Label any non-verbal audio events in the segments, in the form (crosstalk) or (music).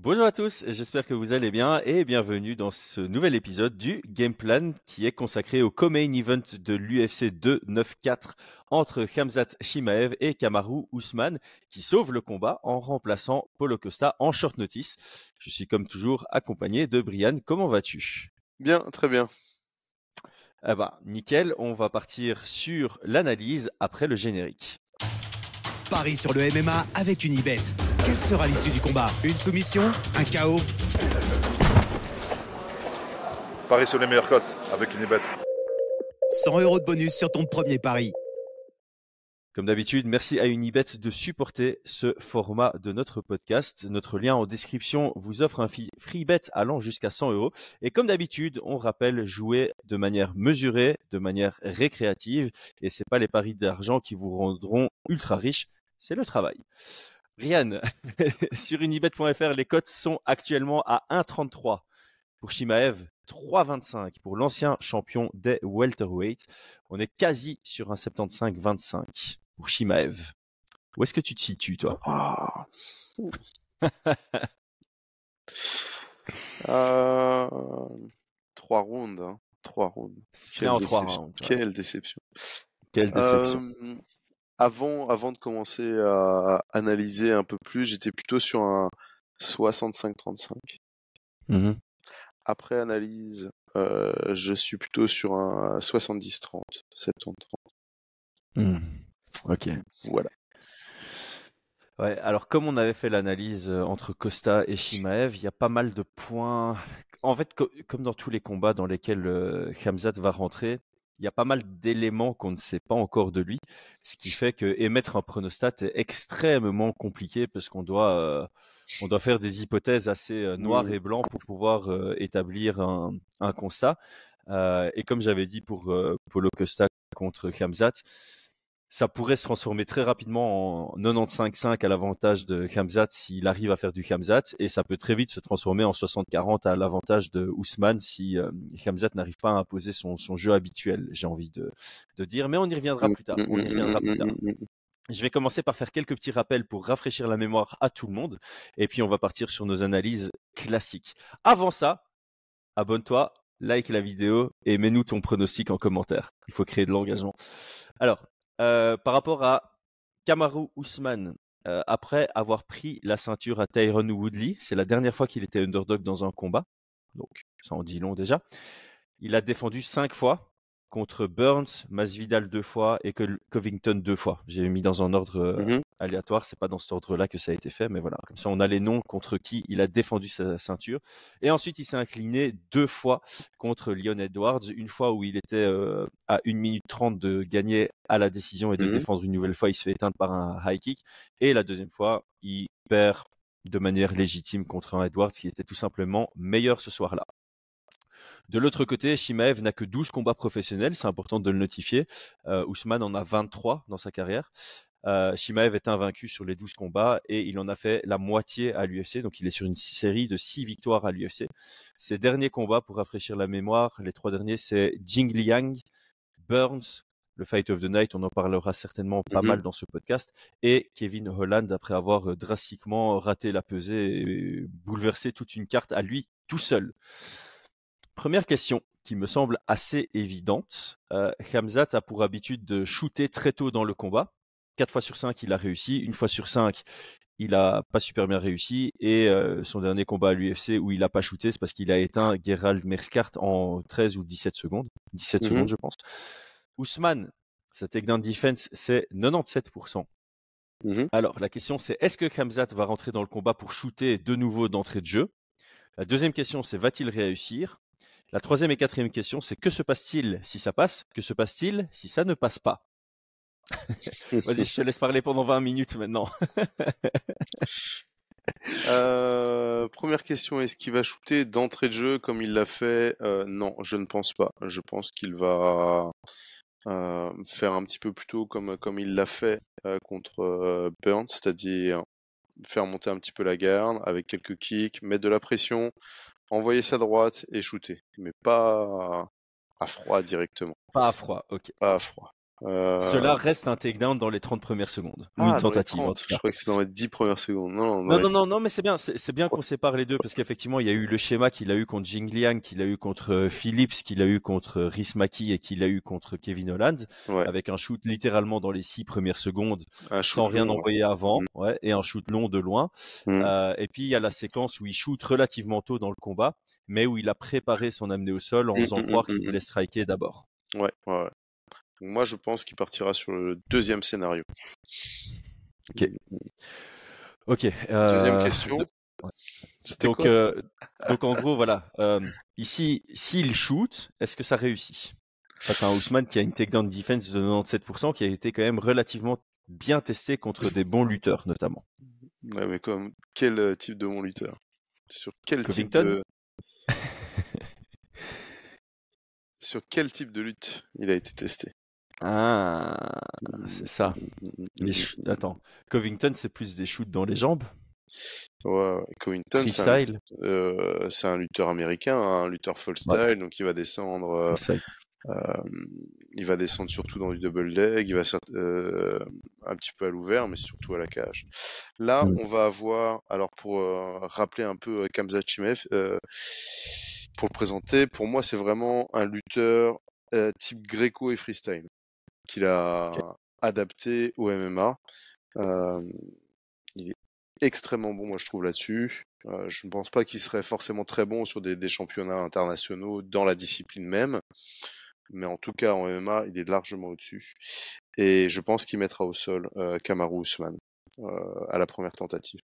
Bonjour à tous, j'espère que vous allez bien et bienvenue dans ce nouvel épisode du Game Plan qui est consacré au co-main event de l'UFC 294 entre Khamzat Shimaev et Kamaru Ousmane qui sauve le combat en remplaçant Paulo Costa en short notice. Je suis comme toujours accompagné de Brian. Comment vas-tu? Bien, très bien. Eh ben, nickel, on va partir sur l'analyse après le générique. Paris sur le MMA avec une Unibet. Quelle sera l'issue du combat Une soumission Un chaos Paris sur les meilleures cotes avec une Unibet. 100 euros de bonus sur ton premier pari. Comme d'habitude, merci à Unibet de supporter ce format de notre podcast. Notre lien en description vous offre un free bet allant jusqu'à 100 euros. Et comme d'habitude, on rappelle jouer de manière mesurée, de manière récréative. Et c'est pas les paris d'argent qui vous rendront ultra riches, c'est le travail. Rian, (laughs) sur unibet.fr, les cotes sont actuellement à 1,33 pour Shimaev, 3,25 pour l'ancien champion des welterweight. On est quasi sur un 75-25 pour Shimaev. Où est-ce que tu te situes, toi? Euh... Trois rounds. Hein. Trois rounds. C'est en trois rounds. Quelle déception. Quelle déception. Euh, avant, avant de commencer à analyser un peu plus, j'étais plutôt sur un 65-35. Mmh Après analyse, euh, je suis plutôt sur un 70-30, 70-30. Mmh. Ok. Voilà. Ouais, alors comme on avait fait l'analyse euh, entre Costa et Shimaev, il y a pas mal de points. En fait, comme dans tous les combats dans lesquels euh, Hamzat va rentrer, il y a pas mal d'éléments qu'on ne sait pas encore de lui, ce qui fait que émettre un pronostat est extrêmement compliqué parce qu'on doit, euh, on doit faire des hypothèses assez euh, noires mmh. et blancs pour pouvoir euh, établir un, un constat. et comme j'avais dit pour Polo Costa contre Khamzat, ça pourrait se transformer très rapidement en 95-5 à l'avantage de Khamzat s'il arrive à faire du Khamzat et ça peut très vite se transformer en 60-40 à l'avantage de Ousmane si euh, Khamzat n'arrive pas à imposer son, son jeu habituel, j'ai envie de, de, dire. Mais on y reviendra plus tard. On y reviendra plus tard. Je vais commencer par faire quelques petits rappels pour rafraîchir la mémoire à tout le monde et puis on va partir sur nos analyses classiques. Avant ça, abonne-toi, like la vidéo et mets-nous ton pronostic en commentaire. Il faut créer de l'engagement. Alors, euh, par rapport à Kamaru Usman, euh, après avoir pris la ceinture à Tyrone Woodley, c'est la dernière fois qu'il était underdog dans un combat, donc ça en dit long déjà. Il a défendu cinq fois contre Burns, Masvidal deux fois et Covington deux fois. J'ai mis dans un ordre euh, mmh aléatoire, c'est pas dans cet ordre-là que ça a été fait, mais voilà, comme ça on a les noms contre qui il a défendu sa ceinture. Et ensuite il s'est incliné deux fois contre Leon Edwards, une fois où il était euh, à 1 minute 30 de gagner à la décision et de mmh défendre une nouvelle fois, il se fait éteindre par un high kick. Et la deuxième fois, il perd de manière légitime contre un Edwards qui était tout simplement meilleur ce soir-là. De l'autre côté, Shimaev n'a que 12 combats professionnels, c'est important de le notifier. Euh, Ousmane en a 23 dans sa carrière. Euh, Shimaev est invaincu sur les 12 combats et il en a fait la moitié à l'UFC, donc il est sur une série de 6 victoires à l'UFC. Ses derniers combats, pour rafraîchir la mémoire, les trois derniers, c'est Jing Liang, Burns, le Fight of the Night, on en parlera certainement pas mm-hmm. mal dans ce podcast, et Kevin Holland après avoir euh, drastiquement raté la pesée et bouleversé toute une carte à lui tout seul. Première question qui me semble assez évidente. Euh, Hamzat a pour habitude de shooter très tôt dans le combat. Quatre fois sur cinq, il a réussi. Une fois sur cinq, il a pas super bien réussi. Et euh, son dernier combat à l'UFC où il n'a pas shooté, c'est parce qu'il a éteint Gerald Merskart en 13 ou 17 secondes. 17 mhm. secondes, je pense. Ousmane, sa takedown defense, c'est 97%. Mhm. Alors, la question, c'est est-ce que Hamzat va rentrer dans le combat pour shooter de nouveau d'entrée de jeu? La deuxième question, c'est va-t-il réussir? La troisième et quatrième question, c'est que se passe-t-il si ça passe? Que se passe-t-il si ça ne passe pas? (laughs) Vas-y, je te laisse parler pendant 20 minutes maintenant. (laughs) Euh, première question, est-ce qu'il va shooter d'entrée de jeu comme il l'a fait? Euh, Non, je ne pense pas. Je pense qu'il va euh, faire un petit peu plus tôt comme, comme il l'a fait contre Burns, c'est-à-dire faire monter un petit peu la garde avec quelques kicks, mettre de la pression, envoyer sa droite et shooter, mais pas à froid directement. Pas à froid, ok. Pas à froid. Euh, Cela reste un takedown dans les 30 premières secondes. Ah, une tentative, en 30, tout Je crois que c'est dans les 10 premières secondes. Non, non, Non, non, mais c'est bien, c'est bien qu'on sépare les deux parce qu'effectivement, il y a eu le schéma qu'il a eu contre Jing Liang, qu'il a eu contre euh, Phillips, qu'il a eu contre euh, Rhys Maki et qu'il a eu contre Kevin Holland, Ouais, avec un shoot littéralement dans les six premières secondes, un sans rien long, ouais. envoyer avant, Mm. ouais, et un shoot long de loin. Mm. Euh, et puis il y a la séquence où il shoot relativement tôt dans le combat, mais où il a préparé son amené au sol en Mm, faisant croire qu'il voulait striker d'abord. Ouais, ouais, ouais. Donc moi, je pense qu'il partira sur le deuxième scénario. Ok. Deuxième euh, question. de- C'était donc, euh, donc en gros, voilà. euh, ici, s'il shoot, est-ce que ça réussit? À un Ousmane qui a une takedown defense de 97%, qui a été quand même relativement bien testé contre des bons lutteurs, notamment. Ouais, mais comme quel type de mon lutteur? Sur quel type de (laughs) Sur quel type de lutte il a été testé? Ah, c'est ça. Les ch- Attends, Covington, c'est plus des shoots dans les jambes, Ouais. Covington, c'est un, freestyle? euh, c'est un lutteur américain, hein, un lutteur full style, donc il va descendre, euh, euh, il va descendre surtout dans du double leg, il va un petit peu à l'ouvert, mais surtout à la cage. Là, on va avoir, alors pour rappeler un peu Kamzat Chimaev, euh, pour le présenter, pour moi, c'est vraiment un lutteur type Greco et freestyle qu'il a adapté au MMA. Euh, il est extrêmement bon, moi je trouve là-dessus. Euh, je ne pense pas qu'il serait forcément très bon sur des, des championnats internationaux dans la discipline même, mais en tout cas en MMA, il est largement au-dessus. Et je pense qu'il mettra au sol euh, Kamaru Usman à la première tentative.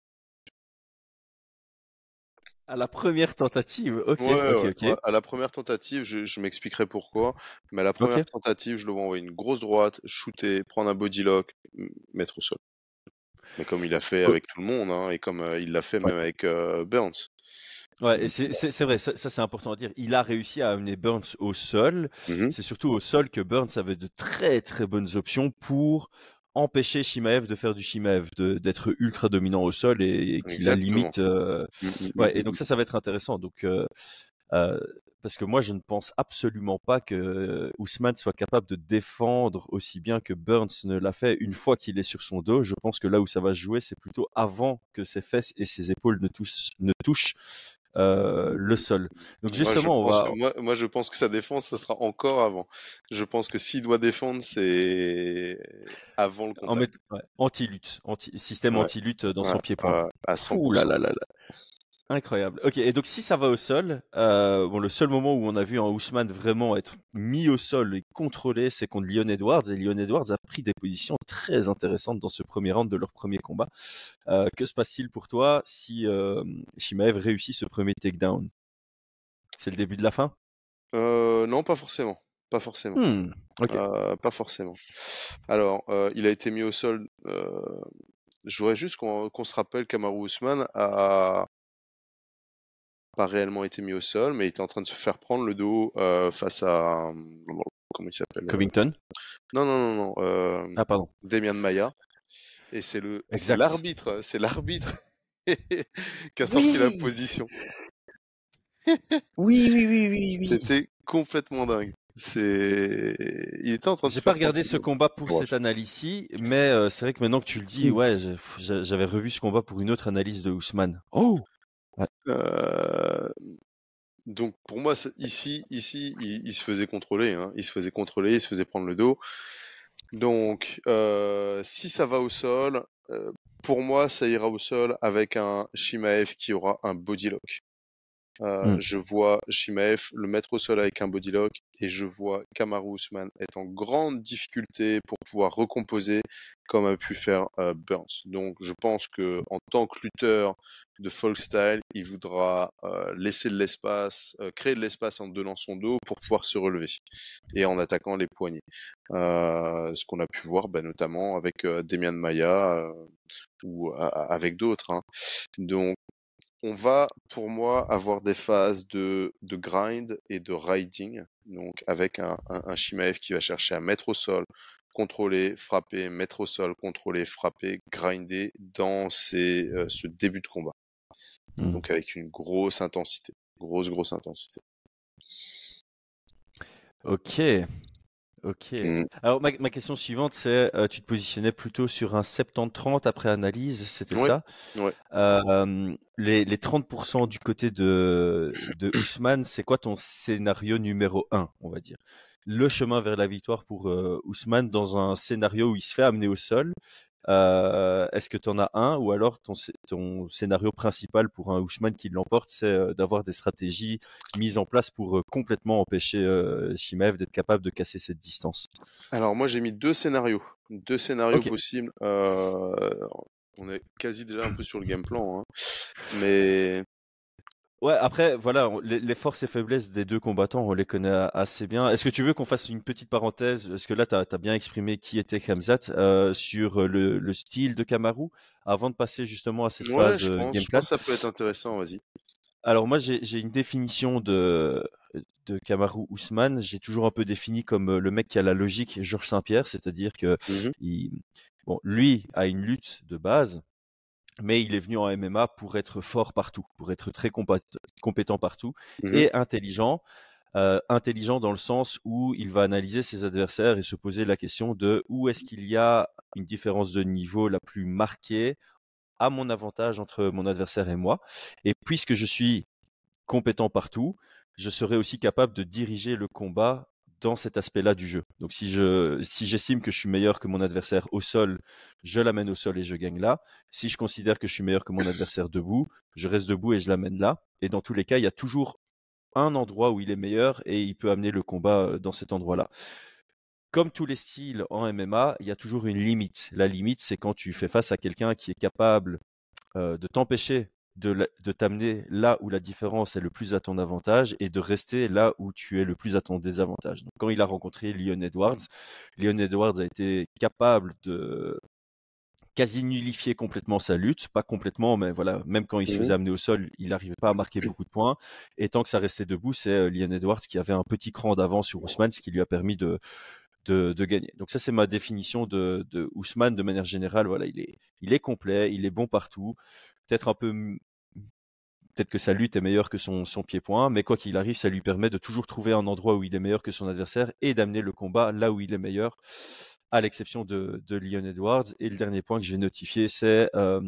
À la première tentative, ok, Ouais, ouais, à la première tentative, je, je m'expliquerai pourquoi, mais à la première tentative, je le vois envoyer une grosse droite, shooter, prendre un body lock, mettre au sol. Mais comme il a fait avec tout le monde, hein, et comme euh, il l'a fait même avec euh, Burns. Ouais, et c'est vrai, ça, ça, c'est important à dire. Il a réussi à amener Burns au sol. Mhm. C'est surtout au sol que Burns avait de très très bonnes options pour empêcher Shimaev de faire du Shimaev, de- d'être ultra dominant au sol et, et qu'il a Exactement. limite. euh, Mm, mm, Ouais, mm, et donc ça, ça va être intéressant. Donc, euh, euh, parce que moi, je ne pense absolument pas que Ousmane soit capable de défendre aussi bien que Burns ne l'a fait une fois qu'il est sur son dos. Je pense que là où ça va se jouer, c'est plutôt avant que ses fesses et ses épaules ne touchent, ne touchent euh, le sol. Donc Moi, je justement, on pense va. que- moi, moi, je pense que sa défense, ça sera encore avant. Je pense que s'il doit défendre, c'est avant le En contact. mettre, ouais, anti-lutte, anti, système Ouais. anti-lutte dans son pied-point. ouais, à 100%. Ouh là là là là. Incroyable. Ok, et donc si ça va au sol, euh, bon, le seul moment où on a vu un Ousmane vraiment être mis au sol et contrôlé, c'est contre Leon Edwards. Et Leon Edwards a pris des positions très intéressantes dans ce premier round de leur premier combat. Euh, que se passe-t-il pour toi si euh, Shimaev réussit ce premier takedown? C'est le début de la fin? Euh, non, pas forcément. Pas forcément. Hmm, Ok. Euh, pas forcément. Alors, il a été mis au sol. Je voudrais juste qu'on qu'on se rappelle qu'Amaru Ousmane a pas réellement été mis au sol, mais il était en train de se faire prendre le dos euh, face à comment il s'appelle euh, Covington? Non, non, non, non. Euh, Ah, pardon. Demian Maia. Et c'est le, l'arbitre, c'est l'arbitre (laughs) qui a sorti la position. Oui, oui, oui, oui. C'était complètement dingue. C'est, il était en train de se J'ai pas regardé ce combat pour Ouais. cette analyse-ci, mais euh, c'est vrai que maintenant que tu le dis, ouais, j'avais revu ce combat pour une autre analyse de Ousmane. Oh Donc pour moi, ici, ici, il, il se faisait contrôler. Hein. Il se faisait contrôler, il se faisait prendre le dos. Donc, si ça va au sol, pour moi, ça ira au sol avec un Shimaev qui aura un body lock. Euh, Mm. Je vois Shimaev le mettre au sol avec un body lock et je vois Kamaru Usman être en grande difficulté pour pouvoir recomposer comme a pu faire euh, Burns. Donc je pense que en tant que lutteur de folk style, il voudra euh, laisser de l'espace, créer de l'espace en donnant son dos pour pouvoir se relever et en attaquant les poignets. Ce qu'on a pu voir bah, notamment avec Demian Maia euh, ou avec d'autres. hein. Donc on va, pour moi, avoir des phases de, de grind et de riding, donc avec un, un, un Shimaev qui va chercher à mettre au sol, contrôler, frapper, mettre au sol, contrôler, frapper, grinder dans ces, euh, ce début de combat. Mm. Donc avec une grosse intensité, grosse, grosse intensité. Ok. Ok. Mm. Alors ma, ma question suivante, c'est euh, tu te positionnais plutôt sur un 70-30 après analyse, c'était Ouais, ça? ouais. Euh, les, les 30% du côté de, de Ousmane, c'est quoi ton scénario numéro 1, on va dire? Le chemin vers la victoire pour euh, Ousmane dans un scénario où il se fait amener au sol. Euh, est-ce que tu en as un ou alors ton, scé- ton scénario principal pour un Ousmane qui l'emporte, c'est euh, d'avoir des stratégies mises en place pour euh, complètement empêcher euh, d'être capable de casser cette distance? Alors moi j'ai mis deux scénarios, deux scénarios possibles. Euh, on est quasi déjà un peu sur le game plan, hein. mais Ouais, après, voilà, on- les, les forces et faiblesses des deux combattants, on les connaît assez bien. Est-ce que tu veux qu'on fasse une petite parenthèse, parce que là, tu as, bien exprimé qui était Khamzat, euh, sur le, le style de Kamaru, avant de passer justement à cette ouais, phase je euh, pense, je pense que ça peut être intéressant. Vas-y. Alors moi, j'ai une définition de, de Kamaru Ousmane, j'ai toujours un peu défini comme euh, le mec qui a la logique Georges Saint-Pierre, c'est-à-dire que il, bon, lui a une lutte de base, mais il est venu en MMA pour être fort partout, pour être très compétent partout Mhm. et intelligent. Euh, intelligent dans le sens où il va analyser ses adversaires et se poser la question de où est-ce qu'il y a une différence de niveau la plus marquée à mon avantage entre mon adversaire et moi. Et puisque je suis compétent partout, je serai aussi capable de diriger le combat dans cet aspect-là du jeu. Donc si je si j'estime que je suis meilleur que mon adversaire au sol, je l'amène au sol et je gagne là. Si je considère que je suis meilleur que mon adversaire debout, je reste debout et je l'amène là. Et dans tous les cas, il y a toujours un endroit où il est meilleur et il peut amener le combat euh, dans cet endroit-là. Comme tous les styles en MMA, il y a toujours une limite. La limite, c'est quand tu fais face à quelqu'un qui est capable euh, de t'empêcher de, t'amener là où la différence est le plus à ton avantage et de rester là où tu es le plus à ton désavantage. Donc, quand il a rencontré Leon Edwards, Leon Edwards a été capable de quasi nullifier complètement sa lutte, pas complètement, mais voilà, même quand il se Mhm. faisait amener au sol, il n'arrivait pas à marquer beaucoup de points. Et tant que ça restait debout, c'est euh, Leon Edwards qui avait un petit cran d'avance sur Ousmane, ce qui lui a permis de, de, de gagner. Donc ça, c'est ma définition de, de Ousmane de manière générale. Voilà, il est, il est complet, il est bon partout. Peut-être un peu, peut-être que sa lutte est meilleure que son, pied-point, mais quoi qu'il arrive, ça lui permet de toujours trouver un endroit où il est meilleur que son adversaire et d'amener le combat là où il est meilleur, à l'exception de, de Leon Edwards. Et le dernier point que j'ai notifié, c'est euh,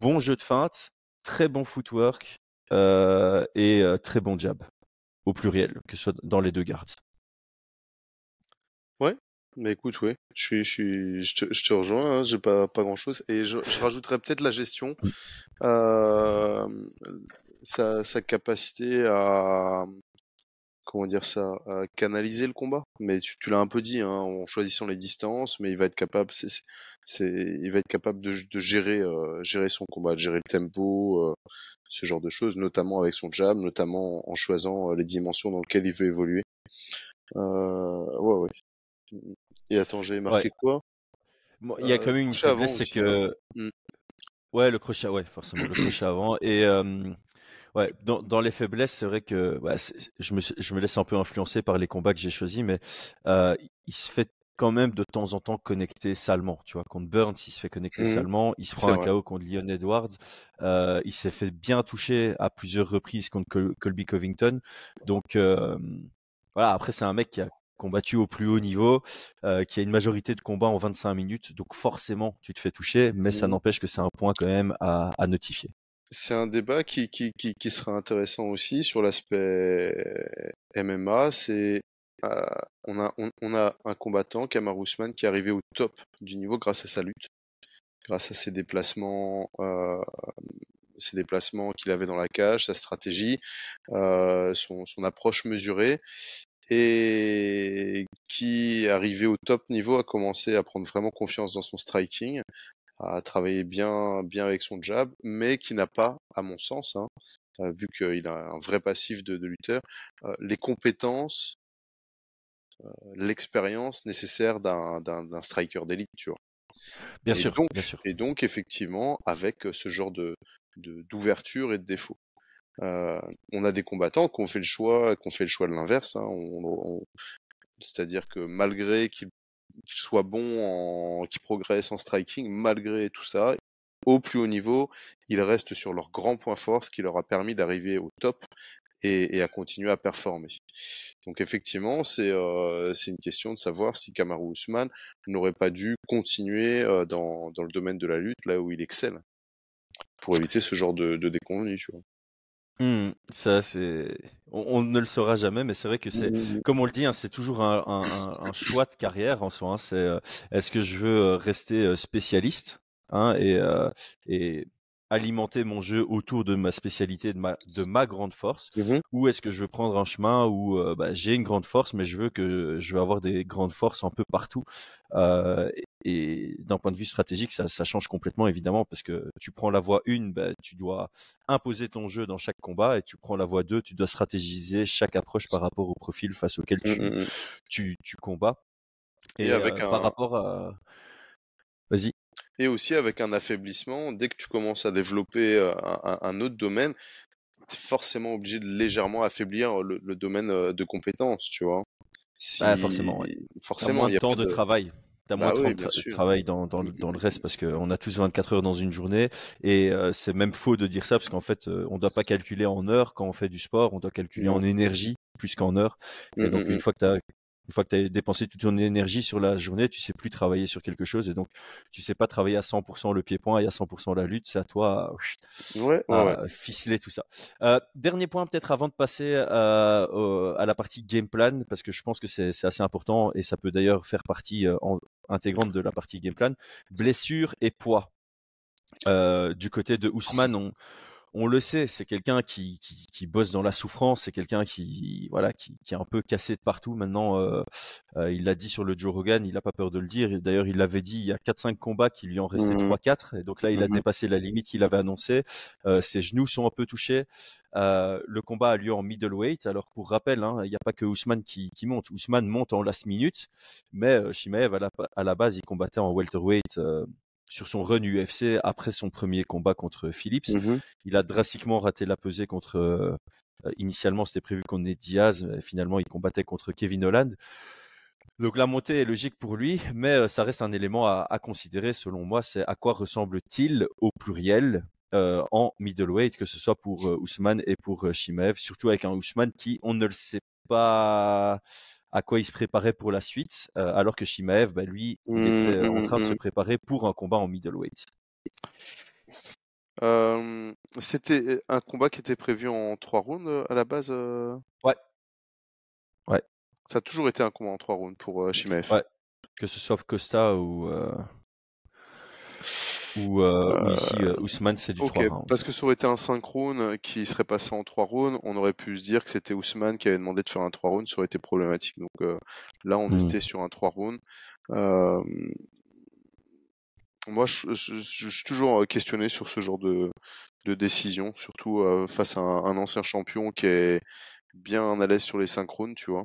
bon jeu de feinte, très bon footwork euh, et euh, très bon jab, au pluriel, que ce soit dans les deux gardes. Mais écoute, ouais, je suis, je suis, je te, je te rejoins. Hein, j'ai pas, pas grand chose. Et je, je rajouterais peut-être la gestion, euh, sa, sa capacité à, comment dire ça, à canaliser le combat. Mais tu, tu l'as un peu dit, hein, en choisissant les distances, mais il va être capable, c'est, c'est, c'est- il va être capable de, de gérer, euh, gérer son combat, de gérer le tempo, euh, ce genre de choses, notamment avec son jab, notamment en choisissant euh, les dimensions dans lesquelles il veut évoluer. Euh, ouais, ouais. Et attends, j'ai marqué Ouais. quoi? Bon, il y a Euh, quand même une faiblesse, c'est hein. que Mm. ouais, le crochet, ouais, forcément le crochet avant. Et ouais, dans, dans les faiblesses, c'est vrai que c'est- je me, je me laisse un peu influencer par les combats que j'ai choisis, mais euh, il se fait quand même de temps en temps connecter salement. Tu vois, contre Burns, il se fait connecter Mhm. salement. Il se prend un vrai. KO contre Leon Edwards. Euh, il s'est fait bien toucher à plusieurs reprises contre Col- Colby Covington. Donc euh, voilà, après, c'est un mec qui a combattu au plus haut niveau, euh, qui a une majorité de combats en 25 minutes, donc forcément tu te fais toucher, mais ça Mhm. n'empêche que c'est un point quand même à, à notifier. C'est un débat qui, qui, qui, qui sera intéressant aussi sur l'aspect MMA. C'est euh, on a on, on a un combattant, Kamaru Usman, qui est arrivé au top du niveau grâce à sa lutte, grâce à ses déplacements, euh, ses déplacements qu'il avait dans la cage, sa stratégie, euh, son, son approche mesurée, et qui, arrivé au top niveau, a commencé à prendre vraiment confiance dans son striking, à travailler bien, bien avec son jab, mais qui n'a pas, à mon sens, hein, euh, vu qu'il a un vrai passif de, de lutteur, euh, les compétences, euh, l'expérience nécessaire d'un, striker d'élite, tu vois. Bien Et sûr, donc, bien sûr. et donc, effectivement, avec ce genre de, de- d'ouverture et de défaut. Euh, on a des combattants qui ont fait le choix, qui ont fait le choix de l'inverse. hein. On- on- c'est-à-dire que malgré qu'ils soient bons, qu'ils progressent en striking, malgré tout ça, au plus haut niveau, ils restent sur leur grand point fort, ce qui leur a permis d'arriver au top et, à continuer à performer. Donc effectivement, c'est c'est une question de savoir si Kamaru Usman n'aurait pas dû continuer dans, dans le domaine de la lutte là où il excelle pour éviter ce genre de, de tu vois. Mmh, ça, c'est. On, ne le saura jamais, mais c'est vrai que c'est, mmh, mmh, comme on le dit, hein, c'est toujours un, un, choix de carrière en soi. Hein, c'est est-ce que je veux rester spécialiste hein, et, et alimenter mon jeu autour de ma spécialité, de ma, de ma grande force, ou est-ce que je veux prendre un chemin où bah, j'ai une grande force, mais je veux que je veux avoir des grandes forces un peu partout. Euh, et d'un point de vue stratégique, ça, ça, change complètement évidemment parce que tu prends la voie 1, bah, tu dois imposer ton jeu dans chaque combat, et tu prends la voie 2, tu dois stratégiser chaque approche par rapport au profil face auquel tu, tu, tu combats. Et, avec par rapport à Vas-y. Et aussi avec un affaiblissement, dès que tu commences à développer un, autre domaine, tu es forcément obligé de légèrement affaiblir le, domaine de compétences, tu vois. Si... forcément. Forcément, il y a temps de, travail. T'as moins bah de travail dans, dans, le, dans, le reste parce qu'on a tous 24 heures dans une journée et c'est même faux de dire ça parce qu'en fait on ne doit pas calculer en heures quand on fait du sport, on doit calculer en énergie plus qu'en heures. Et mmh, donc mmh, une mmh. fois que tu as une fois que tu as dépensé toute ton énergie sur la journée, tu sais plus travailler sur quelque chose et donc tu sais pas travailler à 100% le pied-point et à 100% la lutte. C'est à toi ouais, à ficeler tout ça. Euh, dernier point peut-être avant de passer euh, à la partie game plan parce que je pense que c'est assez important et ça peut d'ailleurs faire partie euh, intégrante de la partie game plan. Blessure et poids. du côté de Ousmane, on, on le sait, c'est quelqu'un qui, qui, bosse dans la souffrance, c'est quelqu'un qui voilà qui, qui, est un peu cassé de partout. Maintenant, euh, euh, il l'a dit sur le Joe Rogan, il n'a pas peur de le dire. D'ailleurs, il l'avait dit il y a 4-5 combats qu'il lui en restait 3-4. Mmh et donc là, il a mmh dépassé la limite qu'il avait annoncé. Euh, ses genoux sont un peu touchés. le combat a lieu en middleweight. Alors pour rappel, hein, il n'y a pas que Ousmane qui, monte. Ousmane monte en last minute, mais Shimaev à la, à la base, il combattait en welterweight sur son run UFC après son premier combat contre Phillips. Mmh il a drastiquement raté la pesée contre. Euh, initialement, c'était prévu qu'on ait Diaz. Mais finalement, il combattait contre Kevin Holland. Donc la montée est logique pour lui, mais euh, ça reste un élément à, considérer selon moi. C'est à quoi ressemble-t-il au pluriel euh, en middleweight, que ce soit pour Ousmane et pour Shimev, surtout avec un Ousmane qui, on ne le sait pas à quoi il se préparait pour la suite, euh, alors que Shimaev, bah, lui, il mmh, était en train de se mmh. préparer pour un combat en middleweight. C'était un combat qui était prévu en trois rounds à la base Ouais. Ouais. Ça a toujours été un combat en trois rounds pour Shimaev. Ouais. Que ce soit Costa ou. Ou, euh, ici, euh, Ousmane, c'est du 3 rounds. Parce que ça aurait été un 5 rounds qui serait passé en 3 rounds, on aurait pu se dire que c'était Ousmane qui avait demandé de faire un 3 rounds, ça aurait été problématique. Donc euh, là, on mmh. était sur un 3 rounds. Moi, je, suis toujours questionné sur ce genre de, de décision, surtout face à un, un, ancien champion qui est bien à l'aise sur les 5 rounds, tu vois.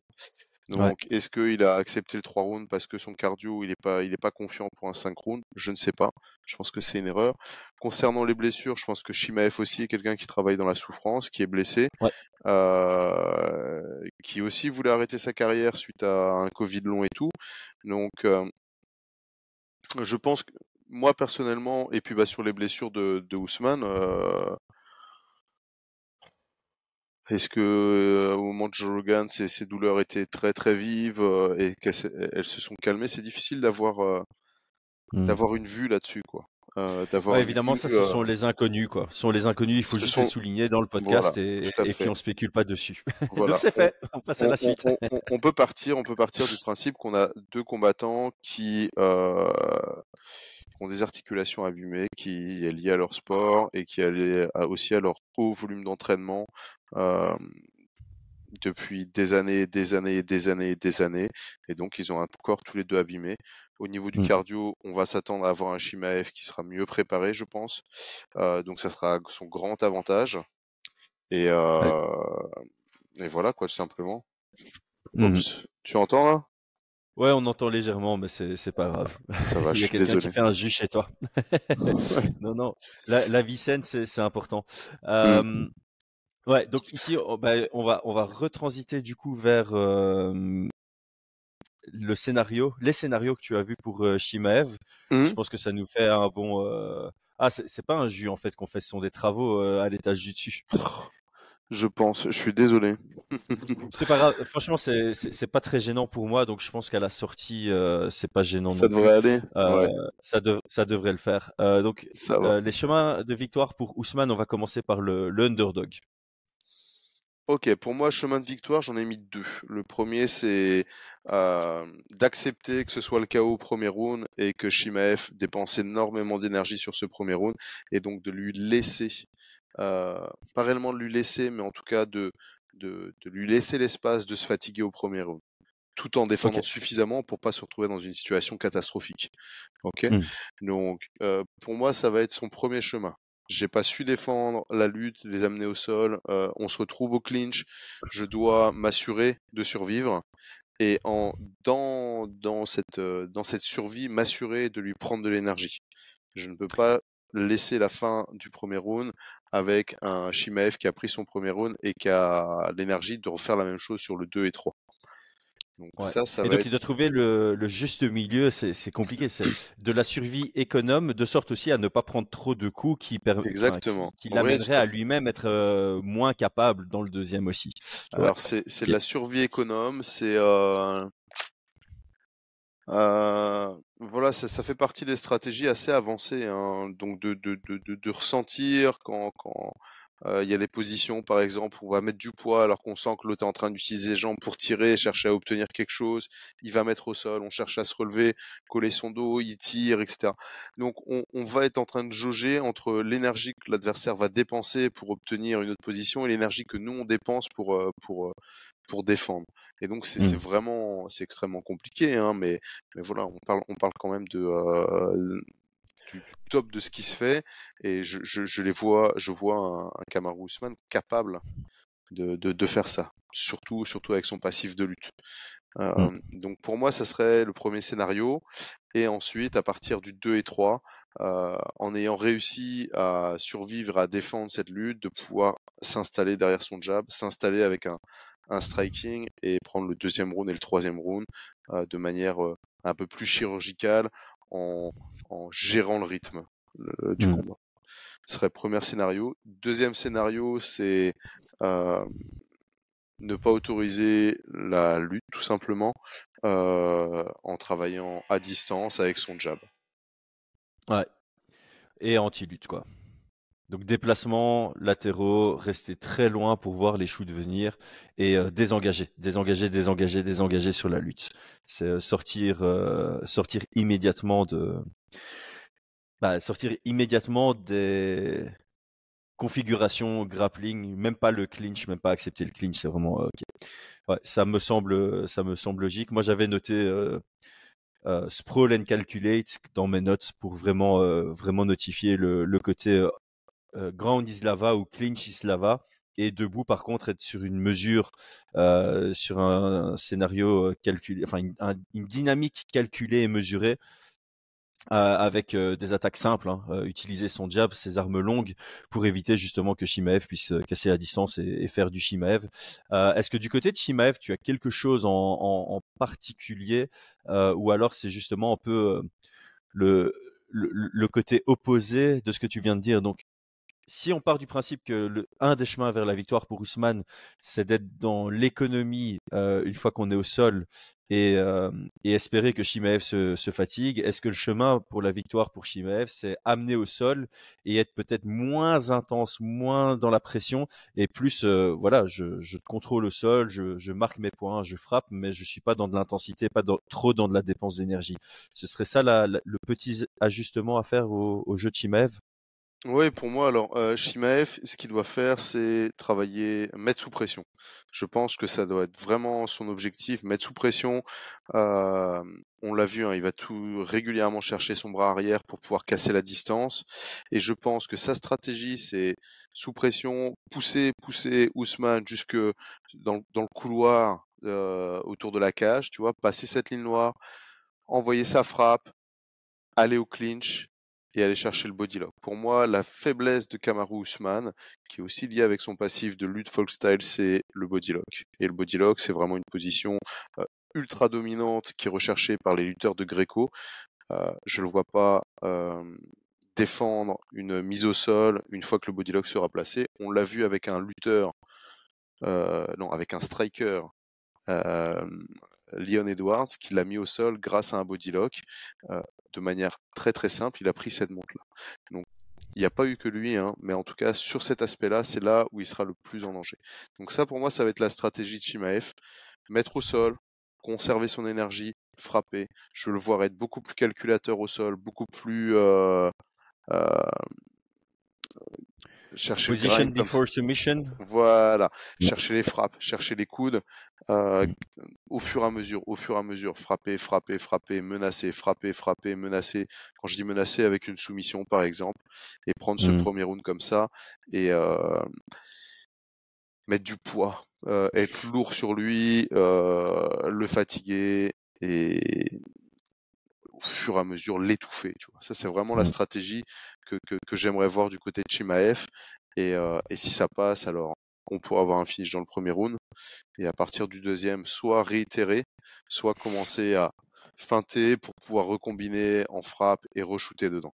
Donc, est-ce qu'il a accepté le 3 rounds parce que son cardio, il n'est pas, il est pas confiant pour un 5 rounds? Je ne sais pas. Je pense que c'est une erreur. Concernant les blessures, je pense que Shimaev aussi est quelqu'un qui travaille dans la souffrance, qui est blessé, euh, qui aussi voulait arrêter sa carrière suite à un Covid long et tout. Donc, euh, je pense que moi personnellement, et puis bah, sur les blessures de, de Ousmane, euh, est-ce que euh, au moment de Joe Rogan, ces, douleurs étaient très très vives euh, et qu'elles se sont calmées? C'est difficile d'avoir euh, mmh. d'avoir une vue là-dessus, quoi. d'avoir évidemment, ça, ce sont les inconnus, quoi. Ce sont les inconnus. Il faut juste les souligner dans le podcast et, et puis on spécule pas dessus. (laughs) Donc c'est fait. On, passe à la suite. On, peut partir. On peut partir du principe qu'on a deux combattants qui ont des articulations abîmées, qui est lié à leur sport et qui est aussi à leur haut volume d'entraînement depuis des années, des années, des années, des années. Et donc, ils ont un corps tous les deux abîmés. Au niveau du mmh. cardio, on va s'attendre à avoir un Shimaev qui sera mieux préparé, je pense. donc, ça sera son grand avantage. Et, et voilà, quoi, tout simplement. Mmh tu entends là? Ouais, on entend légèrement, mais c'est pas grave. Ça va, (laughs) Il y a quelqu'un qui fait un jus chez toi. (laughs) non, non, la, la vie saine, c'est important. Mmh. ouais, donc ici, on, bah, on, va, on va retransiter du coup vers le scénario, les scénarios que tu as vus pour euh, Shimaev. Je mmh. pense que ça nous fait un bon. Ah, c'est pas un jus en fait qu'on fait, ce sont des travaux à l'étage du dessus. Je pense, je suis désolé. (laughs) C'est pas grave, franchement, c'est, pas très gênant pour moi, donc je pense qu'à la sortie, euh, c'est pas gênant Ça non devrait plus. aller. Euh, Ouais, ça, ça devrait le faire. Euh, donc, les chemins de victoire pour Ousmane, on va commencer par le, le underdog. Ok, pour moi, chemin de victoire, j'en ai mis deux. Le premier, c'est euh, d'accepter que ce soit le chaos au premier round et que Shimaev dépense énormément d'énergie sur ce premier round et donc de lui laisser, pas réellement de lui laisser, mais en tout cas de, de, de lui laisser l'espace de se fatiguer au premier round, tout en défendant suffisamment pour pas se retrouver dans une situation catastrophique. Ok, Hmm. donc euh, pour moi, ça va être son premier chemin. J'ai pas su défendre la lutte, les amener au sol. euh, on se retrouve au clinch. Je dois m'assurer de survivre et en dans dans cette euh, dans cette survie m'assurer de lui prendre de l'énergie. Je ne peux pas laisser la fin du premier round avec un Shimaev qui a pris son premier round et qui a l'énergie de refaire la même chose sur le 2 et 3. Donc Ouais. ça, ça Et donc, être il doit trouver le, le juste milieu, c'est compliqué. C'est de la survie économe, de sorte aussi à ne pas prendre trop de coups qui, per- enfin, qui, l'amènerait à lui-même être euh, moins capable dans le deuxième aussi. Alors c'est c'est de la survie économe, c'est euh, Euh, voilà, ça, ça fait partie des stratégies assez avancées, hein, donc de, de, ressentir quand, quand il y a des positions, par exemple, où on va mettre du poids alors qu'on sent que l'autre est en train d'utiliser les jambes pour tirer, chercher à obtenir quelque chose, il va mettre au sol, on cherche à se relever, coller son dos, il tire, etc. Donc on, on va être en train de jauger entre l'énergie que l'adversaire va dépenser pour obtenir une autre position et l'énergie que nous on dépense pour, pour, pour défendre. Et donc c'est c'est Mm. vraiment, c'est extrêmement compliqué, hein, mais, mais voilà, on parle, on parle quand même de, euh, du, du top de ce qui se fait, et je, je, je les vois, je vois un, un Kamaru Usman capable de, de, de faire ça, surtout, surtout avec son passif de lutte. Euh, Mm. donc pour moi, ça serait le premier scénario, et ensuite, à partir du 2 et 3, euh, en ayant réussi à survivre, à défendre cette lutte, de pouvoir s'installer derrière son jab, s'installer avec un, un striking et prendre le deuxième round et le troisième round euh, de manière un peu plus chirurgicale en, en gérant le rythme du Mm. combat. Ce serait le premier scénario. Deuxième scénario, c'est euh, ne pas autoriser la lutte tout simplement euh, en travaillant à distance avec son jab. Ouais. Et anti-lutte, quoi. Donc déplacement, latéraux, rester très loin pour voir les shoots venir et euh, désengager, désengager, désengager, désengager sur la lutte. C'est euh, sortir, euh, sortir immédiatement de, bah, sortir immédiatement des configurations grappling, même pas le clinch, même pas accepter le clinch, c'est vraiment euh, ok. Ouais, ça me semble, ça me semble logique. Moi j'avais noté sprawl and calculate dans mes notes pour vraiment, vraiment notifier le, côté ground is lava ou clinch is lava. Et debout, par contre, être sur une mesure, euh, sur un, scénario euh, calculé, enfin une, un- une dynamique calculée et mesurée, euh, avec euh, des attaques simples, hein, euh, utiliser son jab, ses armes longues, pour éviter justement que Shimaev puisse euh, casser la distance et, faire du Shimaev. Euh, Est-ce que du côté de Shimaev, tu as quelque chose en, particulier, euh, ou alors c'est justement un peu euh, le, côté opposé de ce que tu viens de dire? Si on part du principe que le, un des chemins vers la victoire pour Ousmane, c'est d'être dans l'économie euh, une fois qu'on est au sol et, euh, et espérer que Shimaev se, se fatigue, est-ce que le chemin pour la victoire pour Shimaev, c'est amener au sol et être peut-être moins intense, moins dans la pression et plus, euh, voilà, je, je contrôle au sol, je, je marque mes points, je frappe, mais je suis pas dans de l'intensité, pas dans, trop dans de la dépense d'énergie. Ce serait ça la, le petit ajustement à faire au, au jeu de Shimaev Oui, pour moi, alors, euh, Shimaev, ce qu'il doit faire, c'est travailler, mettre sous pression. Je pense que ça doit être vraiment son objectif, mettre sous pression. Euh, on l'a vu, hein, il va tout régulièrement chercher son bras arrière pour pouvoir casser la distance. Et je pense que sa stratégie, c'est sous pression, pousser, pousser Ousmane jusque dans, dans le couloir euh, autour de la cage, tu vois, passer cette ligne noire, envoyer sa frappe, aller au clinch et aller chercher le body lock. Pour moi, la faiblesse de Kamaru Usman, qui est aussi liée avec son passif de lutte folk style, c'est le body lock. Et le body lock, c'est vraiment une position euh, ultra dominante qui est recherchée par les lutteurs de Greco. Euh, je ne le vois pas euh, défendre une mise au sol une fois que le body lock sera placé. On l'a vu avec un lutteur non, avec un striker, Leon Edwards, qui l'a mis au sol grâce à un bodylock de manière très très simple. Il a pris cette montre-là. Donc il n'y a pas eu que lui, hein, mais en tout cas sur cet aspect-là, c'est là où il sera le plus en danger. Donc ça pour moi, ça va être la stratégie de Chimaev. Mettre au sol, conserver son énergie, frapper. Je le voir être beaucoup plus calculateur au sol, beaucoup plus euh, euh, chercher Position before submission. Voilà, chercher les frappes, chercher les coudes, euh, au fur et à mesure, au fur et à mesure, frapper, frapper, frapper, menacer, frapper, frapper, menacer. Quand je dis menacer, avec une soumission par exemple, et prendre ce mmh. premier round comme ça et euh, mettre du poids, euh, être lourd sur lui, le fatiguer et au fur et à mesure l'étouffer. Tu vois? Ça, c'est vraiment la mmh. stratégie que, que, j'aimerais voir du côté de Chimaev. Et, et si ça passe, alors on pourra avoir un finish dans le premier round. Et à partir du deuxième, soit réitérer, soit commencer à feinter pour pouvoir recombiner en frappe et re-shooter dedans.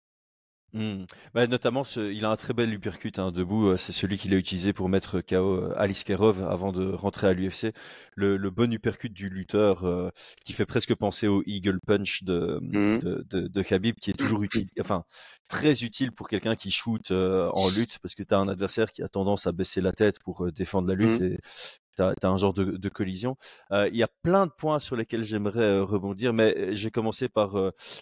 Mmh. Bah, notamment, il a un très bel uppercut hein, debout. Euh, c'est celui qu'il a utilisé pour mettre KO euh, Alice Kerov avant de rentrer à l'UFC. Le, bon uppercut du lutteur euh, qui fait presque penser au Eagle Punch de, mmh. de, de, Khabib, qui est toujours utile, enfin très utile pour quelqu'un qui shoot en lutte parce que tu as un adversaire qui a tendance à baisser la tête pour défendre la lutte mmh. et tu as, un genre de, collision. Euh, il y a plein de points sur lesquels j'aimerais euh, rebondir, mais euh, j'ai commencé par...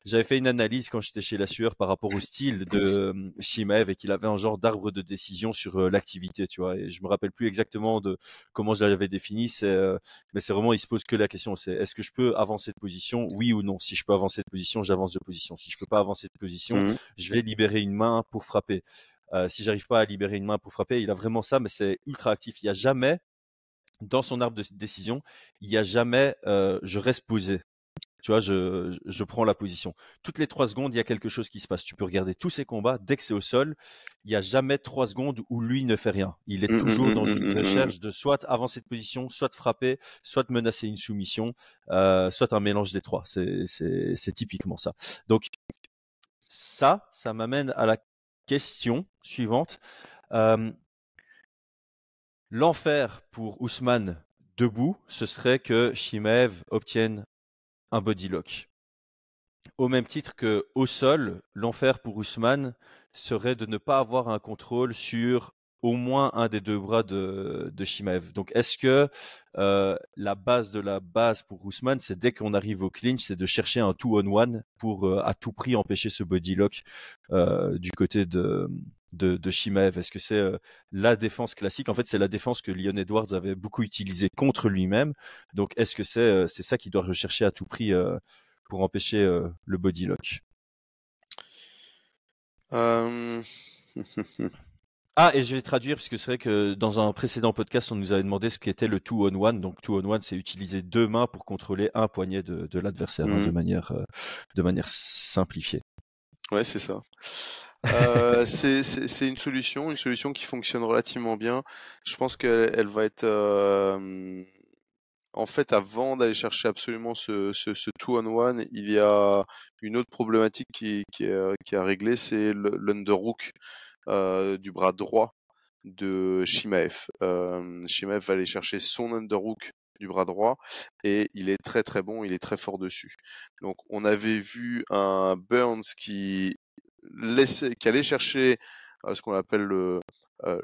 J'avais fait une analyse quand j'étais chez La Sueur par rapport au style de Shimaev et qu'il avait un genre d'arbre de décision sur l'activité, tu vois. Et je me rappelle plus exactement de comment je l'avais défini, mais c'est vraiment, il se pose que la question, c'est est-ce que je peux avancer de position, oui ou non? Si je peux avancer de position, j'avance de position. Si je peux pas avancer de position, mmh je vais libérer une main pour frapper. si j'arrive pas à libérer une main pour frapper, il a vraiment ça, mais c'est ultra actif. Il y a jamais dans son arbre de décision, il n'y a jamais je reste posé. Tu vois, je, je, prends la position. Toutes les trois secondes, il y a quelque chose qui se passe. Tu peux regarder tous ses combats. Dès que c'est au sol, il n'y a jamais trois secondes où lui ne fait rien. Il est mmh, mmh, toujours dans mmh, une recherche de soit avancer de position, soit frapper, soit menacer une soumission, soit un mélange des trois. C'est typiquement ça. Donc, ça, ça m'amène à la question suivante. L'enfer pour Ousmane debout, ce serait que Shimev obtienne un bodylock. Au même titre que au sol, l'enfer pour Ousmane serait de ne pas avoir un contrôle sur au moins un des deux bras de, de. Donc, est-ce que euh, la base de la base pour Ousmane, c'est dès qu'on arrive au clinch, c'est de chercher un two-on-one pour euh, à tout prix empêcher ce bodylock euh, du côté de, de, de Shimaev? Est-ce que c'est euh, la défense classique? En fait, c'est la défense que Leon Edwards avait beaucoup utilisée contre lui-même. Donc, est-ce que c'est euh, c'est ça qu'il doit rechercher à tout prix pour empêcher le body lock? (laughs) Ah, et je vais traduire, puisque c'est vrai que dans un précédent podcast, on nous avait demandé ce qu'était le two-on-one. Donc, two-on-one, c'est utiliser deux mains pour contrôler un poignet de, de l'adversaire hein, de, mmh. manière, de manière simplifiée. Ouais, c'est ça. Euh, (laughs) c'est une solution, une solution qui fonctionne relativement bien. Je pense qu'elle elle va être euh, en fait, avant d'aller chercher absolument ce, ce, ce two-on-one, il y a une autre problématique qui, qui, est, qui a réglé, c'est l'underhook euh, du bras droit de Shimaev. Euh, Shimaev va aller chercher son underhook du bras droit et il est très très bon, il est très fort dessus. Donc on avait vu un Burns qui laissait, qui allait chercher ce qu'on appelle le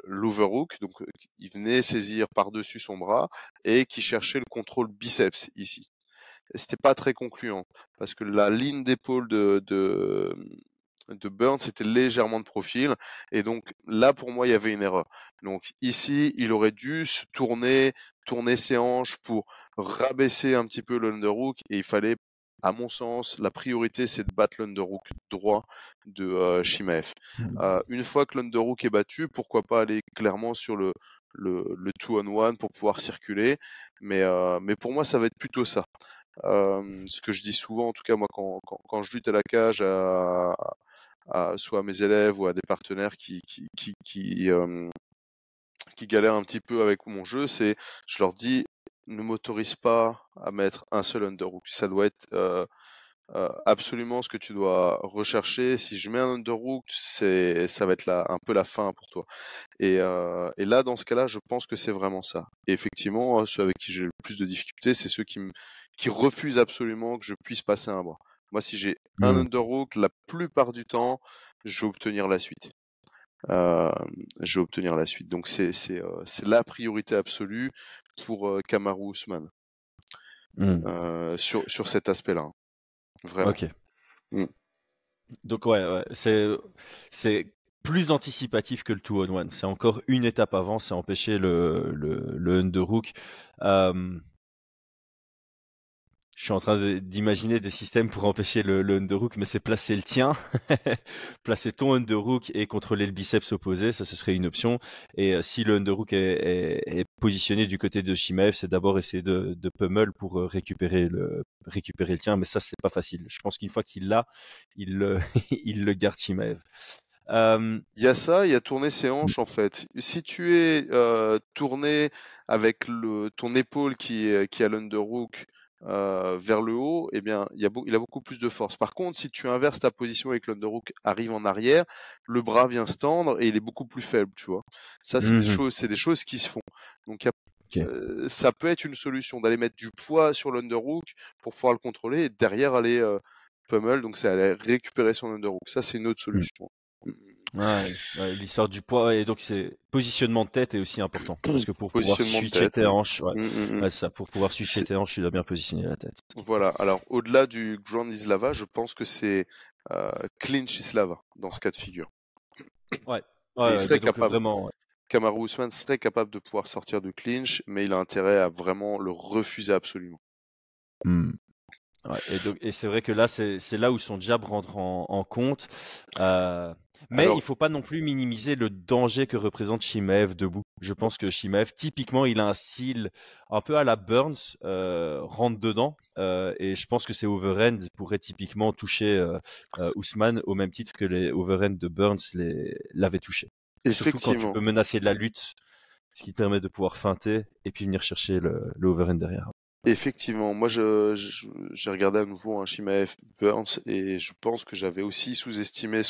l'overhook, donc il venait saisir par-dessus son bras et qui cherchait le contrôle biceps ici. C'était pas très concluant parce que la ligne d'épaule de de Burns était légèrement de profil et donc là pour moi il y avait une erreur. Donc ici il aurait dû se tourner, tourner ses hanches pour rabaisser un petit peu l'underhook et il fallait à mon sens, la priorité, c'est de battre l'underhook droit de euh, Shimaev. Mmh. Euh, une fois que l'underhook est battu, pourquoi pas aller clairement sur le, le, le two-on-one pour pouvoir circuler. Mais, euh, mais pour moi, ça va être plutôt ça. ce que je dis souvent, en tout cas, moi, quand, quand, quand je lutte à la cage, à, à, soit à mes élèves ou à des partenaires qui, qui, qui, qui, galèrent un petit peu avec mon jeu, c'est je leur dis ne m'autorise pas à mettre un seul underhook. Ça doit être absolument ce que tu dois rechercher. Si je mets un underhook, c'est ça va être un peu la fin pour toi. Et, et là, dans ce cas-là, je pense que c'est vraiment ça. Et effectivement, ceux avec qui j'ai le plus de difficultés, c'est ceux qui, qui refusent absolument que je puisse passer un bras. Moi, si j'ai un Mmh. underhook, la plupart du temps, je vais obtenir la suite. Euh, je vais obtenir la suite. Donc c'est euh, la priorité absolue pour euh, Kamaru Usman Mmh. sur sur cet aspect-là. hein. Vraiment. Ok. Mm. Donc ouais, ouais, c'est plus anticipatif que le two on one. C'est encore une étape avant, c'est empêcher le le, le underhook. Euh, je suis en train d'imaginer des systèmes pour empêcher le, le underhook, mais c'est placer le tien, (laughs) placer ton underhook et contrôler le biceps opposé, ça ce serait une option. Et euh, si le underhook est, est, est positionné du côté de Shimaev, c'est d'abord essayer de, de pummel pour euh, récupérer le récupérer le tien, mais ça c'est pas facile. Je pense qu'une fois qu'il l'a, il le (laughs) il le garde Shimaev. Euh, Il y a ça, il y a tourner ses hanches en fait. Si tu es euh, tourné avec le ton épaule qui qui a l'underhook euh, vers le haut, eh bien, il, y a beau- il a beaucoup plus de force. Par contre, si tu inverses ta position et que l'underhook arrive en arrière, le bras vient se tendre et il est beaucoup plus faible, tu vois. Ça, c'est des Mhm. choses, c'est des choses qui se font. Donc, y a- euh, ça peut être une solution d'aller mettre du poids sur l'underhook pour pouvoir le contrôler et derrière aller euh, pummel, donc c'est aller récupérer son underhook. Ça, c'est une autre solution. Ouais, ouais, l'histoire du poids et donc c'est positionnement de tête est aussi important parce que pour pouvoir switcher tes hanches, ouais, Mm, mm, mm. ouais, ça pour pouvoir switcher tes hanches, tu dois bien positionner la tête. Voilà, alors au-delà du Grand Islava, je pense que c'est euh, Clinch Islava dans ce cas de figure. Ouais, il serait donc capable. vraiment. ouais. Kamaru Usman serait capable de pouvoir sortir du clinch, mais il a intérêt à vraiment le refuser absolument. Hmm. Ouais, et c'est vrai que là c'est c'est là où son jab rentre en, en compte. Euh, mais Alors- il faut pas non plus minimiser le danger que représente Shimaev debout. Je pense que Shimaev, typiquement, il a un style un peu à la Burns, euh, rentre dedans, euh, et je pense que ces overhands pourraient typiquement toucher euh, euh, Ousmane au même titre que les overhands de Burns l'avaient touché. Surtout quand tu Effectivement. peux menacer de la lutte, ce qui te permet de pouvoir feinter et puis venir chercher le, le overhand derrière. Effectivement, moi j'ai regardé à nouveau un Shimaev Burns et je pense que j'avais aussi sous-estimé.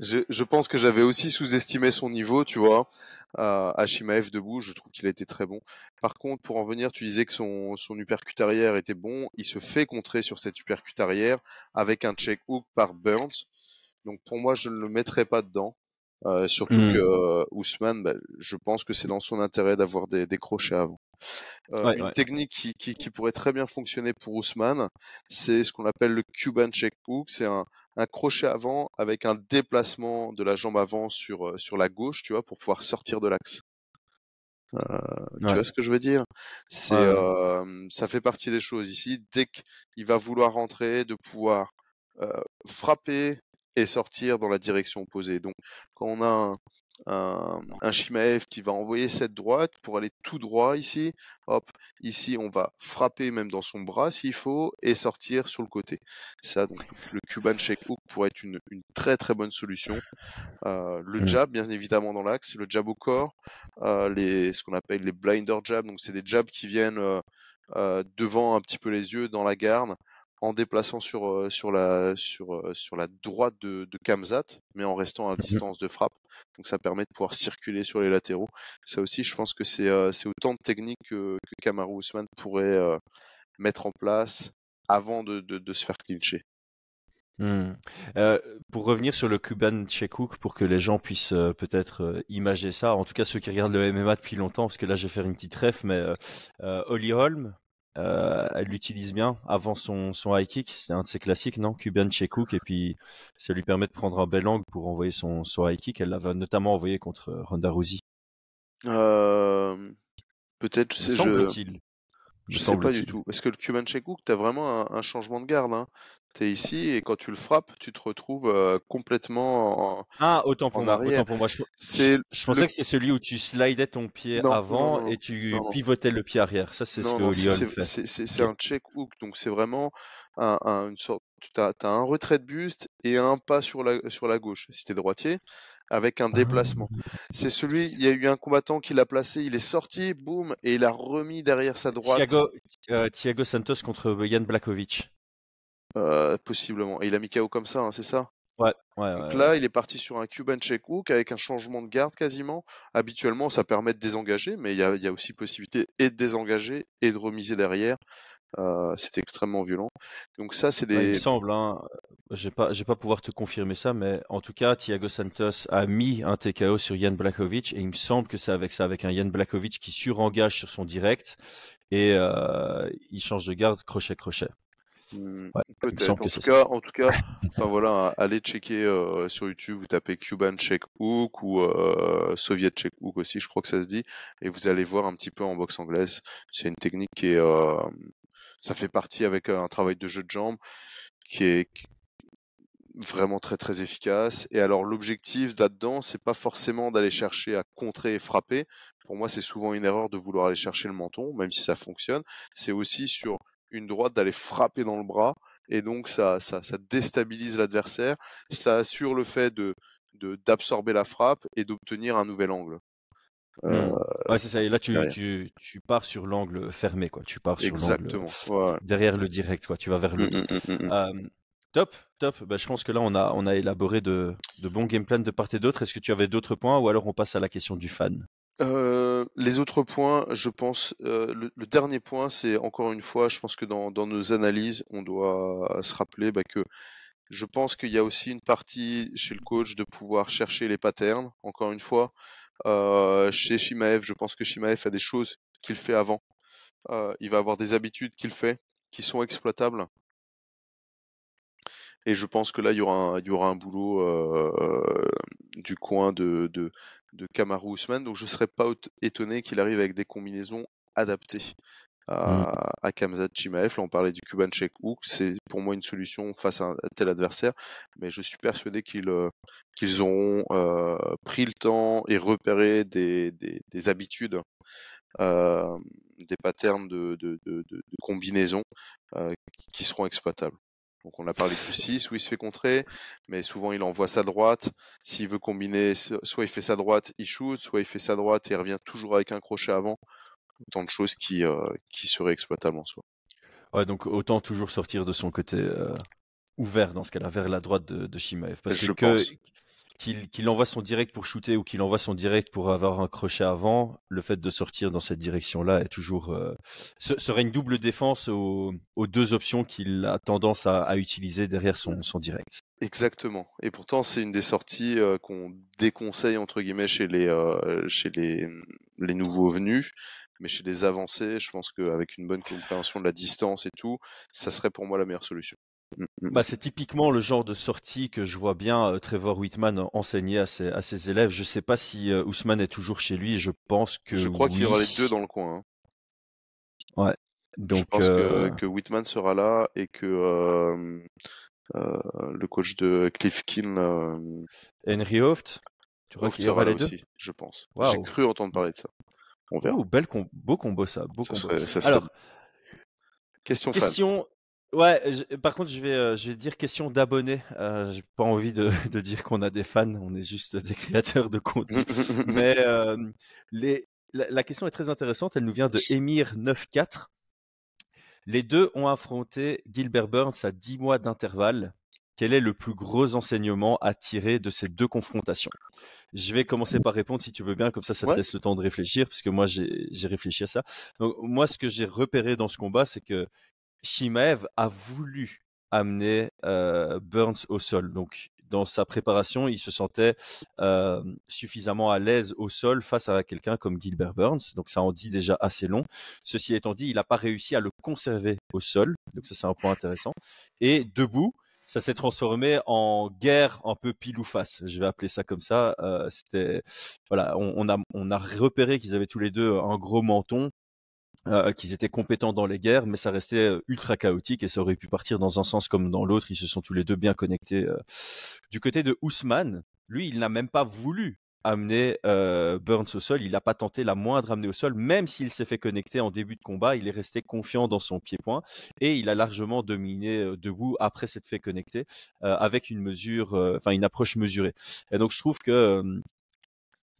Je, je pense que j'avais aussi sous-estimé son niveau, tu vois, à Shimaev debout, je trouve qu'il a été très bon. Par contre, pour en venir, tu disais que son, son uppercut arrière était bon, il se fait contrer sur cette uppercut arrière avec un check hook par Burns. Donc pour moi, je ne le mettrai pas dedans. Euh, surtout Mm. que euh, Ousmane, bah, je pense que c'est dans son intérêt d'avoir des, des crochets avant. Euh, Ouais, une ouais. technique qui, qui, qui pourrait très bien fonctionner pour Ousmane, c'est ce qu'on appelle le Cuban check hook. C'est un, un crochet avant avec un déplacement de la jambe avant sur, euh, sur la gauche, tu vois, pour pouvoir sortir de l'axe. Euh, Tu vois ce que je veux dire? C'est, ouais. euh, ça fait partie des choses ici. Dès qu'il va vouloir rentrer, de pouvoir euh, frapper et sortir dans la direction opposée. Donc, quand on a un, un, un Shimaev qui va envoyer cette droite pour aller tout droit ici, hop, ici on va frapper même dans son bras s'il faut et sortir sur le côté. Ça, donc le Cuban Shake Hook pourrait être une, une très très bonne solution. Euh, le Mm. jab, bien évidemment, dans l'axe, le jab au corps, euh, les, ce qu'on appelle les blinder jabs, donc c'est des jabs qui viennent euh, devant un petit peu les yeux, dans la garde, en déplaçant sur, euh, sur, la, sur, euh, sur la droite de, de Kamzat, mais en restant à distance de frappe. Donc ça permet de pouvoir circuler sur les latéraux. Ça aussi, je pense que c'est euh, autant de techniques que, que Kamaru Usman pourrait euh, mettre en place avant de, de, de se faire clincher. Hmm. Euh, pour revenir sur le Cuban check hook, pour que les gens puissent euh, peut-être euh, imager ça, en tout cas ceux qui regardent le MMA depuis longtemps, parce que là je vais faire une petite ref, mais Holly Holm, euh, elle l'utilise bien avant son, son high kick, c'est un de ses classiques, non? Cuban hook, et puis ça lui permet de prendre un bel angle pour envoyer son, son high kick, elle l'avait notamment envoyé contre Ronda Rousey. Euh, Peut-être, je sais, je. Je sais pas du tout. Parce que le Cuban check hook, t'as vraiment un, un changement de garde. Hein. T'es ici et quand tu le frappes, tu te retrouves euh, complètement en... Ah, autant pour En moi, arrière. autant pour moi. Je, C'est je, je pensais le- que c'est celui où tu slidais ton pied Non, non, avant non, et tu non, non. pivotais le pied arrière. Ça, c'est ce que fait. c'est- un check hook, donc c'est vraiment un, un- une sorte. Tu as, un retrait de buste et un pas sur la, sur la gauche si tu es droitier. Avec un déplacement. C'est celui, il y a eu un combattant qui l'a placé, il est sorti, boum, et il a remis derrière sa droite. Thiago, euh, Thiago Santos contre Jan Blakovic. Euh, possiblement. Et il a mis KO comme ça, hein, c'est ça? Ouais, ouais, Donc ouais, là, il est parti sur un Cuban check hook avec un changement de garde quasiment. Habituellement, ça permet de désengager, mais il y a, il y a aussi possibilité et de désengager et de remiser derrière. Euh, c'est extrêmement violent. Donc ça, c'est Ouais, il me des... semble, hein, j'ai pas, j'ai pas pouvoir te confirmer ça, mais en tout cas, Thiago Santos a mis un TKO sur Jan Blakovic et il me semble que c'est avec ça, avec un Jan Blakovic qui surengage sur son direct et euh, il change de garde crochet crochet. Hmm, Ouais, Peut-être. En tout ça. cas, en tout cas, enfin voilà, allez checker euh, sur YouTube, vous tapez Cuban check hook ou euh, Soviet check hook aussi, je crois que ça se dit, et vous allez voir un petit peu en boxe anglaise. C'est une technique qui est, euh, ça fait partie avec un travail de jeu de jambes qui est vraiment très très efficace. Et alors l'objectif là-dedans, c'est pas forcément d'aller chercher à contrer et frapper. Pour moi, c'est souvent une erreur de vouloir aller chercher le menton, même si ça fonctionne. C'est aussi sur une droite d'aller frapper dans le bras et donc ça, ça, ça déstabilise l'adversaire. Ça assure le fait de d'absorber la frappe et d'obtenir un nouvel angle. Euh, Hmm. Ouais, c'est ça. Et là, tu, tu, tu pars sur l'angle fermé, quoi. Tu pars sur l'angle exactement. Ouais. derrière le direct, quoi. Tu vas vers le Mm, dos. mm, mm, mm, mm. Euh, top, top. Bah, je pense que là, on a, on a élaboré de, de bons game plans de part et d'autre. Est-ce que tu avais d'autres points ou alors on passe à la question du fan? Euh, les autres points, je pense, euh, le, le dernier point, c'est encore une fois, je pense que dans, dans nos analyses, on doit se rappeler bah, que je pense qu'il y a aussi une partie chez le coach de pouvoir chercher les patterns. Encore une fois, euh, chez Shimaev, je pense que Shimaev a des choses qu'il fait avant. Euh, il va avoir des habitudes qu'il fait qui sont exploitables. Et je pense que là, il y aura un, boulot euh, du coin de, de, de Kamaru Usman. Donc je ne serais pas étonné qu'il arrive avec des combinaisons adaptées à, à Kamzat Chimaev. Là, on parlait du Cuban Check Hook. C'est pour moi une solution face à un tel adversaire. Mais je suis persuadé qu'ils euh, qu'ils auront euh, pris le temps et repéré des, des, des habitudes, euh, des patterns de, de, de, de, de combinaisons euh, qui seront exploitables. Donc on a parlé du 6 où il se fait contrer, mais souvent il envoie sa droite. S'il veut combiner, so- soit il fait sa droite, il shoot, soit il fait sa droite et il revient toujours avec un crochet avant. Autant de choses qui, euh, qui seraient exploitables en soi. Ouais, donc autant toujours sortir de son côté euh, ouvert dans ce cas-là, vers la droite de, de Shimaev. Parce Je que, qu'il qu'il envoie son direct pour shooter ou qu'il envoie son direct pour avoir un crochet avant, le fait de sortir dans cette direction-là est toujours euh, serait une double défense aux, aux deux options qu'il a tendance à, à utiliser derrière son, son direct. Exactement. Et pourtant, c'est une des sorties euh, qu'on déconseille entre guillemets chez les euh, chez les les nouveaux venus, mais chez les avancés, je pense qu'avec une bonne compréhension de la distance et tout, ça serait pour moi la meilleure solution. Mm, mm. Bah, c'est typiquement le genre de sortie que je vois bien euh, Trevor Whitman enseigner à ses, à ses élèves. Je sais pas si euh, Ousmane est toujours chez lui. Je pense que Je crois qu'il y aura les deux dans le coin. hein. je Donc, pense euh, que, que Whitman sera là et que euh, euh, le coach de Clifkin euh, Henry Hoft, tu crois qu'il y aura sera là les deux? aussi, je pense. J'ai cru entendre parler de ça. On verra. Oh, bel com- beau combo ça, beau Ça combo. serait, ça serait... Alors, Question question. Ouais, je- par contre, je vais, euh, je vais dire question d'abonnés. Euh, J'ai pas envie de, (laughs) de dire qu'on a des fans, on est juste des créateurs de contenu. (laughs) Mais euh, les, la, la question est très intéressante. Elle nous vient de Emir94. Les deux ont affronté Gilbert Burns à 10 mois d'intervalle. Quel est le plus gros enseignement à tirer de ces deux confrontations? Je vais commencer par répondre si tu veux bien, comme ça ça te laisse le temps de réfléchir, parce que moi j'ai j'ai réfléchi à ça. Donc moi ce que j'ai repéré dans ce combat, c'est que Shimaev a voulu amener euh, Burns au sol. Donc dans sa préparation, il se sentait euh, suffisamment à l'aise au sol face à quelqu'un comme Gilbert Burns. Donc ça en dit déjà assez long. Ceci étant dit, il n'a pas réussi à le conserver au sol. Donc ça c'est un point intéressant. Et debout, ça s'est transformé en guerre un peu pile ou face. Je vais appeler ça comme ça. Euh, C'était voilà, on, a on a repéré qu'ils avaient tous les deux un gros menton. euh, qu'ils étaient compétents dans les guerres, mais ça restait euh, ultra chaotique et ça aurait pu partir dans un sens comme dans l'autre. Ils se sont tous les deux bien connectés. Du côté de Ousmane, lui, il n'a même pas voulu amener euh, Burns au sol. Il n'a pas tenté la moindre amenée au sol, même s'il s'est fait connecter en début de combat. Il est resté confiant dans son pied-point et il a largement dominé euh, debout après s'être fait connecter euh, avec une mesure, enfin une approche mesurée. Et donc je trouve que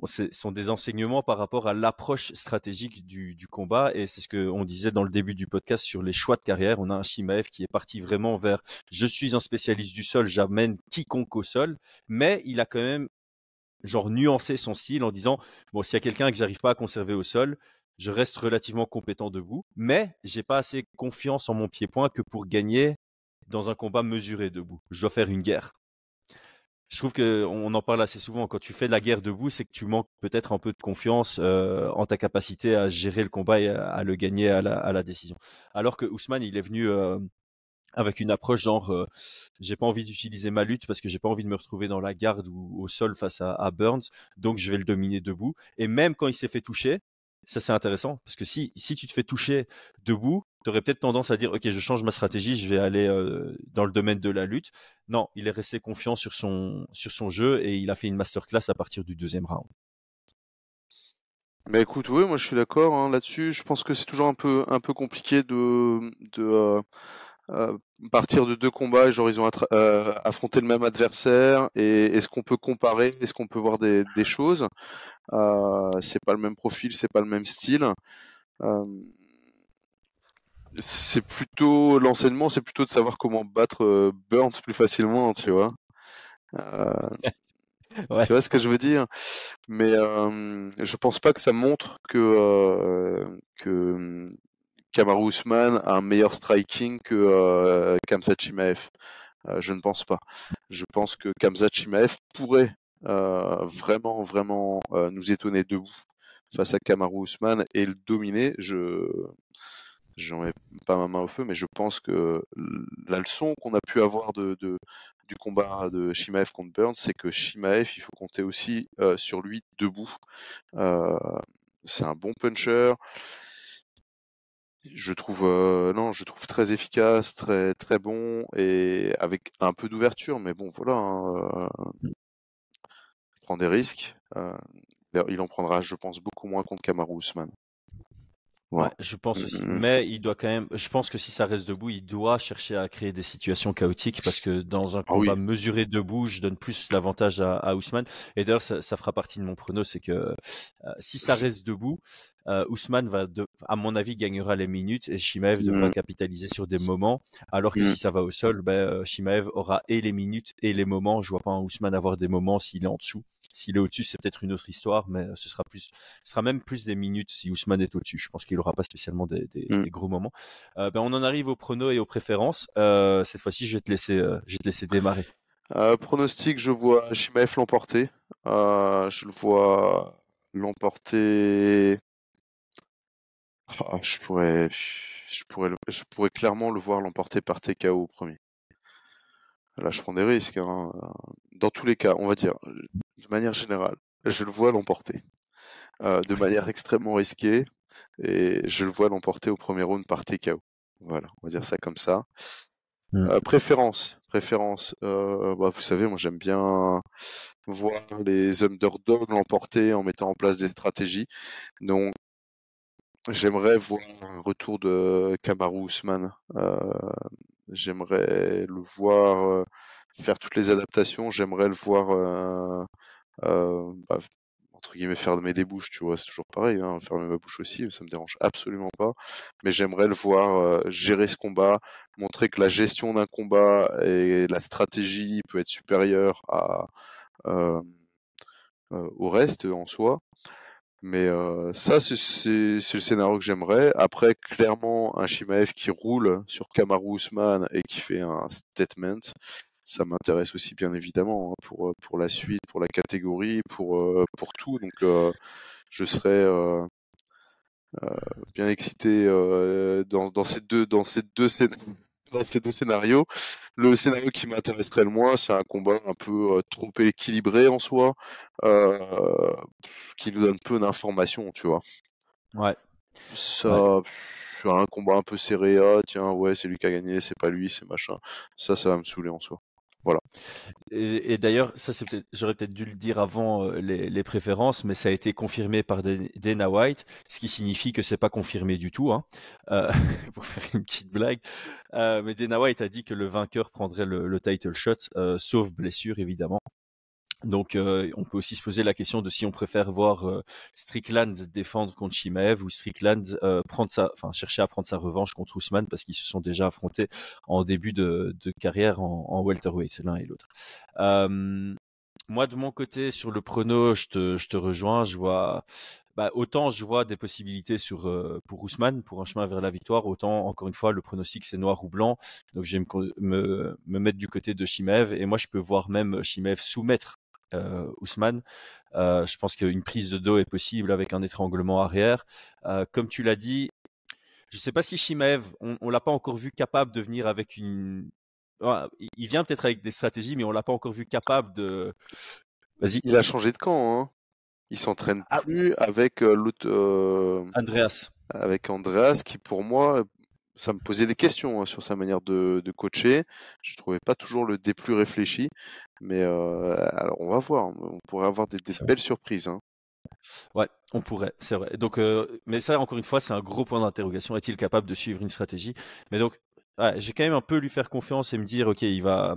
ce sont des enseignements par rapport à l'approche stratégique du, du, combat et c'est ce qu'on disait dans le début du podcast sur les choix de carrière. On a un Shimaev qui est parti vraiment vers je suis un spécialiste du sol, j'amène quiconque au sol, mais il a quand même genre nuancé son style en disant bon s'il y a quelqu'un que j'arrive pas à conserver au sol, je reste relativement compétent debout, mais j'ai pas assez confiance en mon pied-point que pour gagner dans un combat mesuré debout. Je dois faire une guerre. Je trouve que on en parle assez souvent. Quand tu fais de la guerre debout, c'est que tu manques peut-être un peu de confiance euh, en ta capacité à gérer le combat et à, le gagner à la, à la, décision. Alors que Ousmane, il est venu euh, avec une approche genre euh, j'ai pas envie d'utiliser ma lutte parce que j'ai pas envie de me retrouver dans la garde ou au sol face à, Burns donc je vais le dominer debout. Et même quand il s'est fait toucher ça c'est intéressant parce que si si tu te fais toucher debout tu aurais peut-être tendance à dire ok je change ma stratégie je vais aller euh, dans le domaine de la lutte. Non il est resté confiant sur son sur son jeu et il a fait une masterclass à partir du deuxième round. Mais écoute, oui, moi je suis d'accord hein, là-dessus. Je pense que c'est toujours un peu un peu compliqué de de euh, euh, partir de deux combats genre ils ont euh, affronté le même adversaire et est-ce qu'on peut comparer est-ce qu'on peut voir des, des choses? Euh, c'est pas le même profil c'est pas le même style. C'est plutôt l'enseignement c'est plutôt de savoir comment battre Burns plus facilement tu vois. (laughs) Ouais. tu vois ce que je veux dire? Mais je pense pas que ça montre que que Kamaru Usman a un meilleur striking que euh, Kamzat Chimaev. Euh, je ne pense pas. Je pense que Kamzat Chimaev pourrait euh, vraiment, vraiment euh, nous étonner debout face à Kamaru Usman et le dominer. Je j'en mets pas ma main au feu, mais je pense que la leçon qu'on a pu avoir de, du combat de Shimaev contre Burns, c'est que Shimaev, il faut compter aussi sur lui debout. C'est un bon puncher je trouve euh, non, je trouve très efficace, très très bon et avec un peu d'ouverture, mais bon voilà, hein, euh, prend des risques. Euh, il en prendra, je pense, beaucoup moins contre Kamaru Usman. Ouais, je pense aussi. Mm, mm. Mais il doit quand même. Je pense que si ça reste debout, il doit chercher à créer des situations chaotiques parce que dans un ah combat mesuré debout, je donne plus l'avantage à, à Ousmane. Et d'ailleurs, ça, ça, fera partie de mon prono, c'est que euh, si ça reste debout, euh, Ousmane va, de, à mon avis, gagnera les minutes et Shimaev devra mm. capitaliser sur des moments. Alors que si ça va au sol, ben, euh, Shimaev aura et les minutes et les moments. Je vois pas un Ousmane avoir des moments s'il est en dessous. S'il est au-dessus, c'est peut-être une autre histoire, mais ce sera plus, ce sera même plus des minutes si Ousmane est au-dessus. Je pense qu'il n'aura pas spécialement des, des, mm. des gros moments. Euh, ben on en arrive aux pronos et aux préférences. Euh, cette fois-ci, je vais te laisser, euh, je vais te laisser démarrer. Euh, pronostic, je vois Shimaev l'emporter. je le vois l'emporter. Ah, je pourrais, je pourrais, je pourrais clairement le voir l'emporter par TKO au premier. Là, je prends des risques. Hein. Dans tous les cas, on va dire, de manière générale, je le vois l'emporter. Euh, de manière extrêmement risquée. Et je le vois l'emporter au premier round par TKO. Voilà, on va dire ça comme ça. Mmh. Euh, préférence, préférence. Euh, bah, vous savez, moi j'aime bien voir les underdogs l'emporter en mettant en place des stratégies. Donc j'aimerais voir un retour de Kamaru Usman. Euh, j'aimerais le voir faire toutes les adaptations. J'aimerais le voir euh, bah, entre guillemets fermer des bouches, tu vois, c'est toujours pareil, hein, fermer ma bouche aussi, ça me dérange absolument pas. Mais j'aimerais le voir gérer ce combat, montrer que la gestion d'un combat et la stratégie peut être supérieure au reste en soi. Mais ça, c'est le scénario que j'aimerais. Après, clairement, un Shimaev qui roule sur Kamaru Usman et qui fait un statement, ça m'intéresse aussi bien évidemment hein, pour euh, pour la suite, pour la catégorie, pour euh, pour tout. Donc, euh, je serais bien excité dans dans ces deux dans ces deux scénarios (laughs) dans ces deux scénarios. Le scénario qui m'intéresserait le moins, c'est un combat un peu euh, trop équilibré en soi, euh, qui nous donne peu d'informations, tu vois. Ouais. Ça, ouais. un combat un peu serré, ah, tiens, ouais, c'est lui qui a gagné, c'est pas lui, c'est machin. Ça, ça va me saouler en soi. Et, d'ailleurs, ça j'aurais peut-être dû le dire avant euh, les, préférences, mais ça a été confirmé par Dana White, ce qui signifie que c'est pas confirmé du tout, hein, euh, (laughs) pour faire une petite blague. Euh, mais Dana White a dit que le vainqueur prendrait le title shot, sauf blessure évidemment. Donc, euh, on peut aussi se poser la question de si on préfère voir euh, Strickland défendre contre Shimaev ou Strickland euh, prendre sa, enfin, chercher à prendre sa revanche contre Ousmane parce qu'ils se sont déjà affrontés en début de, carrière en, en welterweight l'un et l'autre. moi, de mon côté, sur le prono, je te, rejoins. Je vois, bah, autant je vois des possibilités sur pour Ousmane pour un chemin vers la victoire, autant encore une fois le pronostic c'est noir ou blanc. Donc, je vais me, me, mettre du côté de Shimaev et moi je peux voir même Shimaev soumettre euh, Ousmane. Euh, je pense qu'une prise de dos est possible avec un étranglement arrière. Euh, comme tu l'as dit, je ne sais pas si Shimaev, on, ne l'a pas encore vu capable de venir avec une. il vient peut-être avec des stratégies, mais on l'a pas encore vu capable de. Vas-y. Il a changé de camp. Hein. Il s'entraîne ah plus avec l'autre. Andreas. Avec Andreas, qui pour moi ça me posait des questions hein, sur sa manière de, coacher. Je trouvais pas toujours le des plus réfléchi, mais alors on va voir. On pourrait avoir des, belles surprises. Hein. Ouais, on pourrait, c'est vrai. Donc, mais ça, encore une fois, c'est un gros point d'interrogation. Est-il capable de suivre une stratégie? Mais donc, j'ai quand même un peu lui faire confiance et me dire, ok, il va,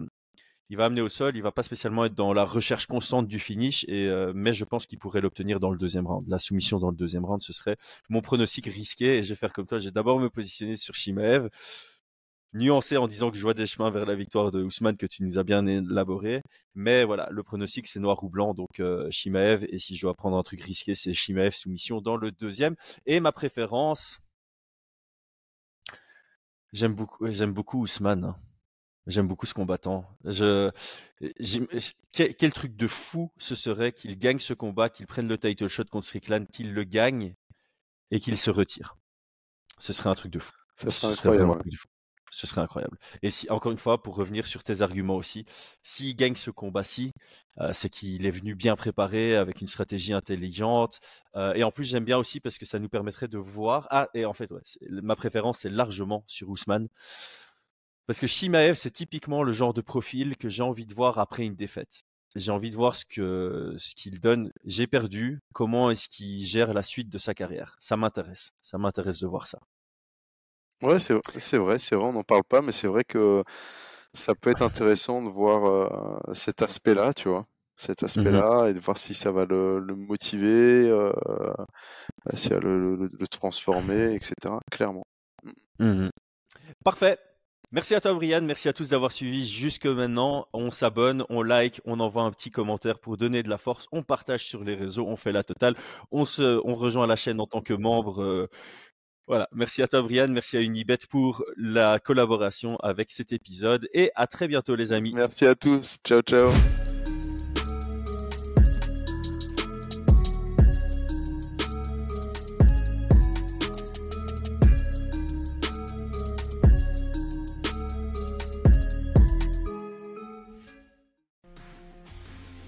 il va amener au sol, il va pas spécialement être dans la recherche constante du finish, euh, mais je pense qu'il pourrait l'obtenir dans le deuxième round. La soumission dans le deuxième round, ce serait mon pronostic risqué, et je vais faire comme toi, je vais d'abord me positionner sur Shimaev, nuancer en disant que je vois des chemins vers la victoire de Ousmane que tu nous as bien élaboré, mais voilà, le pronostic c'est noir ou blanc, donc euh, Shimaev, et si je dois prendre un truc risqué, c'est Shimaev soumission dans le deuxième, et ma préférence... J'aime beaucoup, j'aime beaucoup Ousmane. Hein. J'aime beaucoup ce combattant. Je, quel, truc de fou ce serait qu'il gagne ce combat, qu'il prenne le title shot contre Strickland, qu'il le gagne et qu'il se retire. Ce serait un truc de fou. Ça serait incroyable. Ce serait incroyable. Et si, encore une fois, pour revenir sur tes arguments aussi, s'il gagne ce combat-ci, euh, c'est qu'il est venu bien préparé avec une stratégie intelligente. Euh, et en plus, j'aime bien aussi parce que ça nous permettrait de voir. Ah, et en fait, ouais, ma préférence, c'est largement sur Ousmane. Parce que Shimaev, c'est typiquement le genre de profil que j'ai envie de voir après une défaite. J'ai envie de voir ce que ce qu'il donne. J'ai perdu. Comment est-ce qu'il gère la suite de sa carrière? Ça m'intéresse. Ça m'intéresse de voir ça. Ouais, c'est vrai, c'est vrai. On n'en parle pas, mais c'est vrai que ça peut être intéressant de voir euh, cet aspect-là, tu vois, cet mmh aspect-là, et de voir si ça va le, motiver, euh, si ça va le, transformer, etc. Clairement. Mmh Parfait. Merci à toi, Brian. Merci à tous d'avoir suivi jusque maintenant. On s'abonne, on like, on envoie un petit commentaire pour donner de la force. On partage sur les réseaux, on fait la totale. On se, rejoint la chaîne en tant que membre. Euh, voilà. Merci à toi, Brian. Merci à Unibet pour la collaboration avec cet épisode. Et à très bientôt, les amis. Merci à tous. Ciao, ciao.